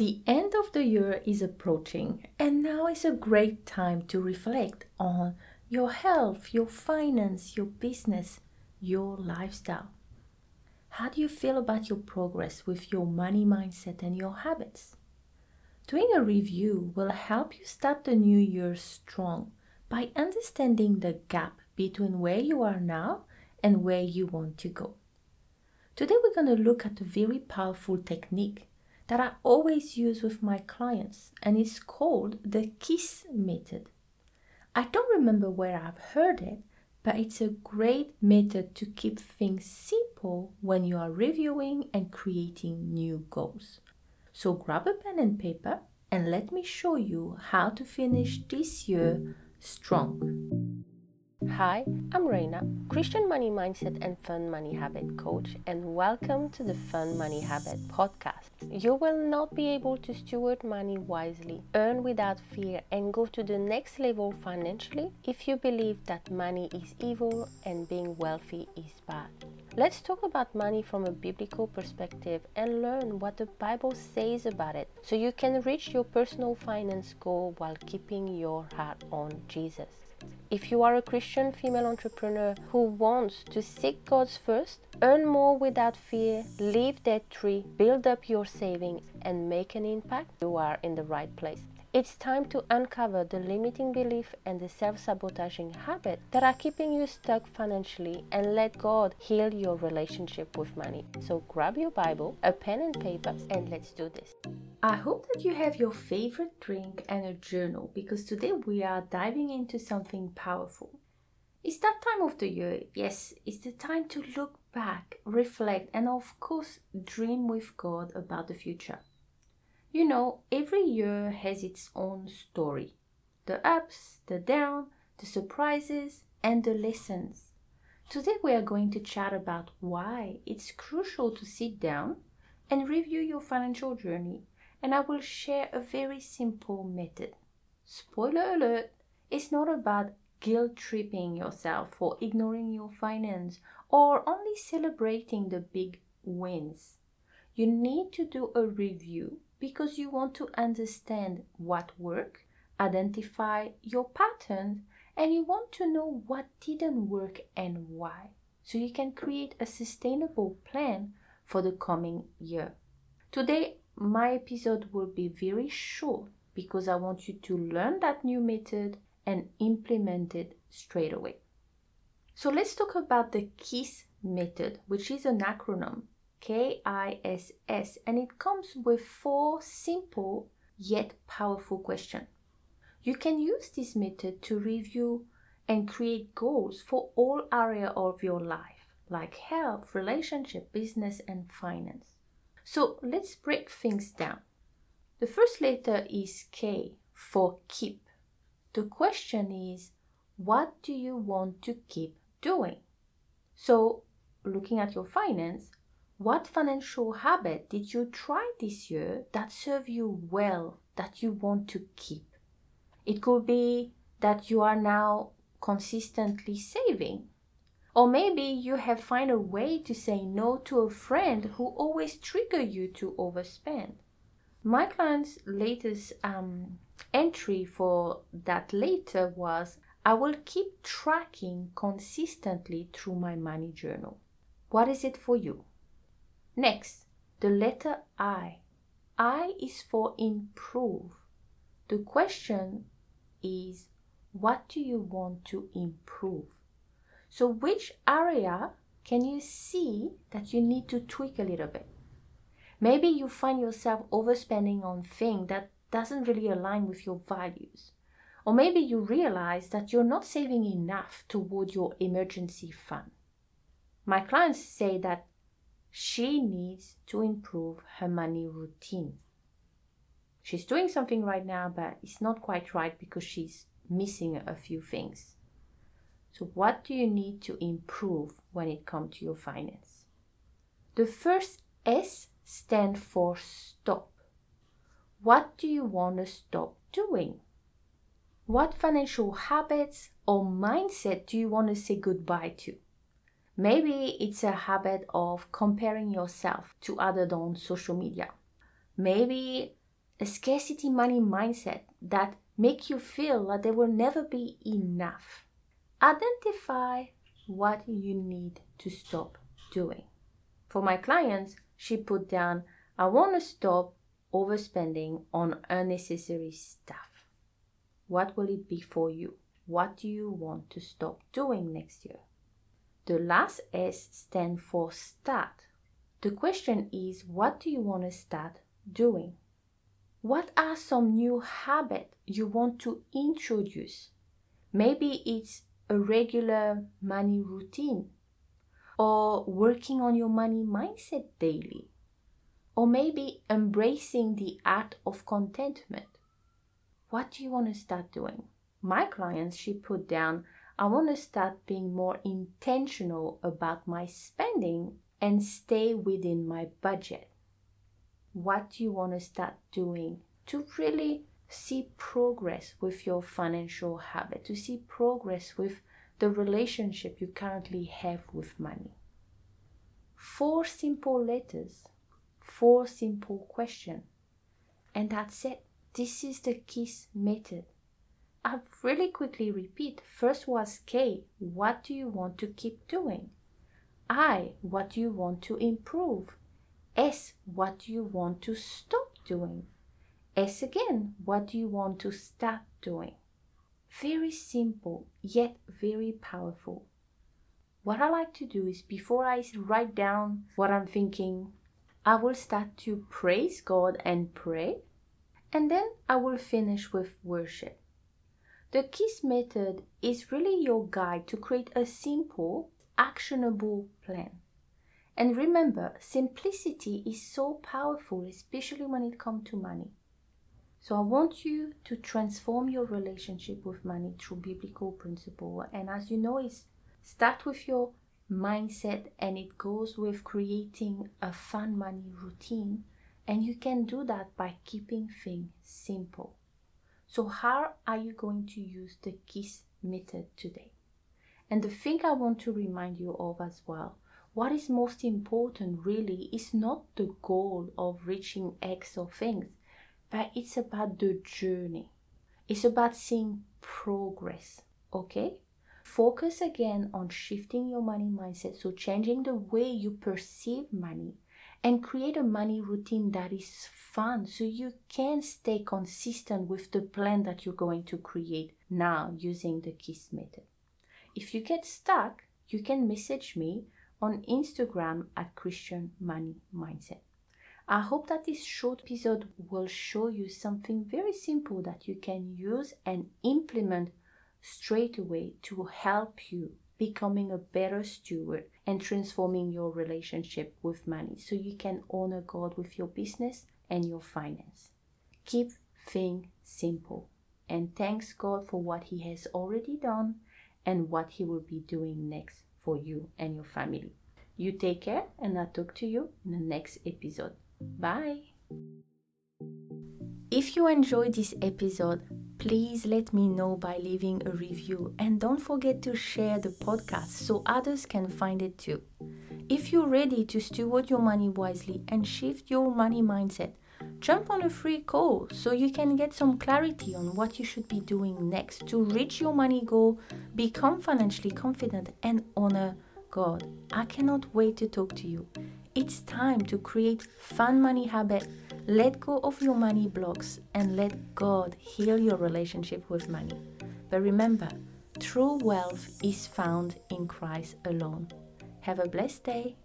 The end of the year is approaching, and now is a great time to reflect on your health, your finance, your business, your lifestyle. How do you feel about your progress with your money mindset and your habits? Doing a review will help you start the new year strong by understanding the gap between where you are now and where you want to go. Today, we're going to look at a very powerful technique that I always use with my clients, and it's called the KISS method. I don't remember where I've heard it, but it's a great method to keep things simple when you are reviewing and creating new goals. So grab a pen and paper and let me show you how to finish this year strong. Hi, I'm Reina, Christian money mindset and fun money habit coach, and welcome to the Fun Money Habit podcast. You will not be able to steward money wisely, earn without fear, and go to the next level financially if you believe that money is evil and being wealthy is bad. Let's talk about money from a biblical perspective and learn what the Bible says about it so you can reach your personal finance goal while keeping your heart on Jesus. If you are a Christian female entrepreneur who wants to seek God's first, earn more without fear, leave debt free, build up your savings, and make an impact, you are in the right place. It's time to uncover the limiting belief and the self sabotaging habit that are keeping you stuck financially and let God heal your relationship with money. So grab your Bible, a pen and paper, and let's do this. I hope that you have your favorite drink and a journal because today we are diving into something powerful. It's that time of the year, yes, it's the time to look back, reflect, and of course, dream with God about the future. You know, every year has its own story the ups, the downs, the surprises, and the lessons. Today, we are going to chat about why it's crucial to sit down and review your financial journey, and I will share a very simple method. Spoiler alert, it's not about guilt tripping yourself for ignoring your finance or only celebrating the big wins. You need to do a review because you want to understand what worked, identify your patterns, and you want to know what didn't work and why. So you can create a sustainable plan for the coming year. Today, my episode will be very short because I want you to learn that new method and implement it straight away. So let's talk about the KISS method, which is an acronym K I S S, and it comes with four simple yet powerful questions. You can use this method to review and create goals for all areas of your life, like health, relationship, business, and finance. So let's break things down. The first letter is K for keep. The question is, what do you want to keep doing? So, looking at your finance, what financial habit did you try this year that served you well that you want to keep? It could be that you are now consistently saving. Or maybe you have found a way to say no to a friend who always trigger you to overspend. My client's latest um, entry for that later was I will keep tracking consistently through my money journal. What is it for you? Next, the letter I. I is for improve. The question is what do you want to improve? So, which area can you see that you need to tweak a little bit? Maybe you find yourself overspending on things that doesn't really align with your values. Or maybe you realize that you're not saving enough toward your emergency fund. My clients say that she needs to improve her money routine. She's doing something right now, but it's not quite right because she's missing a few things. So, what do you need to improve when it comes to your finance? The first S stands for stop. What do you want to stop doing? What financial habits or mindset do you want to say goodbye to? Maybe it's a habit of comparing yourself to others on social media. Maybe a scarcity money mindset that make you feel that there will never be enough. Identify what you need to stop doing. For my clients, she put down, I want to stop overspending on unnecessary stuff. What will it be for you? What do you want to stop doing next year? The last S stands for start. The question is, what do you want to start doing? What are some new habits you want to introduce? Maybe it's a regular money routine or working on your money mindset daily or maybe embracing the art of contentment. What do you want to start doing? My clients, she put down, I want to start being more intentional about my spending and stay within my budget. What do you want to start doing to really see progress with your financial habit, to see progress with the relationship you currently have with money. Four simple letters, four simple questions, and that's it. This is the KISS method. I'll really quickly repeat. First was K, what do you want to keep doing? I, what do you want to improve? S, what do you want to stop doing? S again, what do you want to start doing? Very simple, yet very powerful. What I like to do is before I write down what I'm thinking, I will start to praise God and pray, and then I will finish with worship. The KISS method is really your guide to create a simple, actionable plan. And remember, simplicity is so powerful, especially when it comes to money. So I want you to transform your relationship with money through biblical principle. And as you know, it's start with your mindset and it goes with creating a fun money routine. And you can do that by keeping things simple. So how are you going to use the KISS method today? And the thing I want to remind you of as well, what is most important really is not the goal of reaching X or things but it's about the journey. It's about seeing progress, okay? Focus again on shifting your money mindset, so changing the way you perceive money and create a money routine that is fun so you can stay consistent with the plan that you're going to create now using the KISS method. If you get stuck, you can message me on Instagram at Christian Money Mindset. I hope that this short episode will show you something very simple that you can use and implement straight away to help you becoming a better steward and transforming your relationship with money so you can honor God with your business and your finance. Keep things simple and thanks God for what He has already done and what He will be doing next for you and your family. You take care, and I'll talk to you in the next episode. Bye. If you enjoyed this episode, please let me know by leaving a review and don't forget to share the podcast so others can find it too. If you're ready to steward your money wisely and shift your money mindset, jump on a free call so you can get some clarity on what you should be doing next to reach your money goal, become financially confident, and honor God. I cannot wait to talk to you. It's time to create fun money habit. Let go of your money blocks and let God heal your relationship with money. But remember, true wealth is found in Christ alone. Have a blessed day.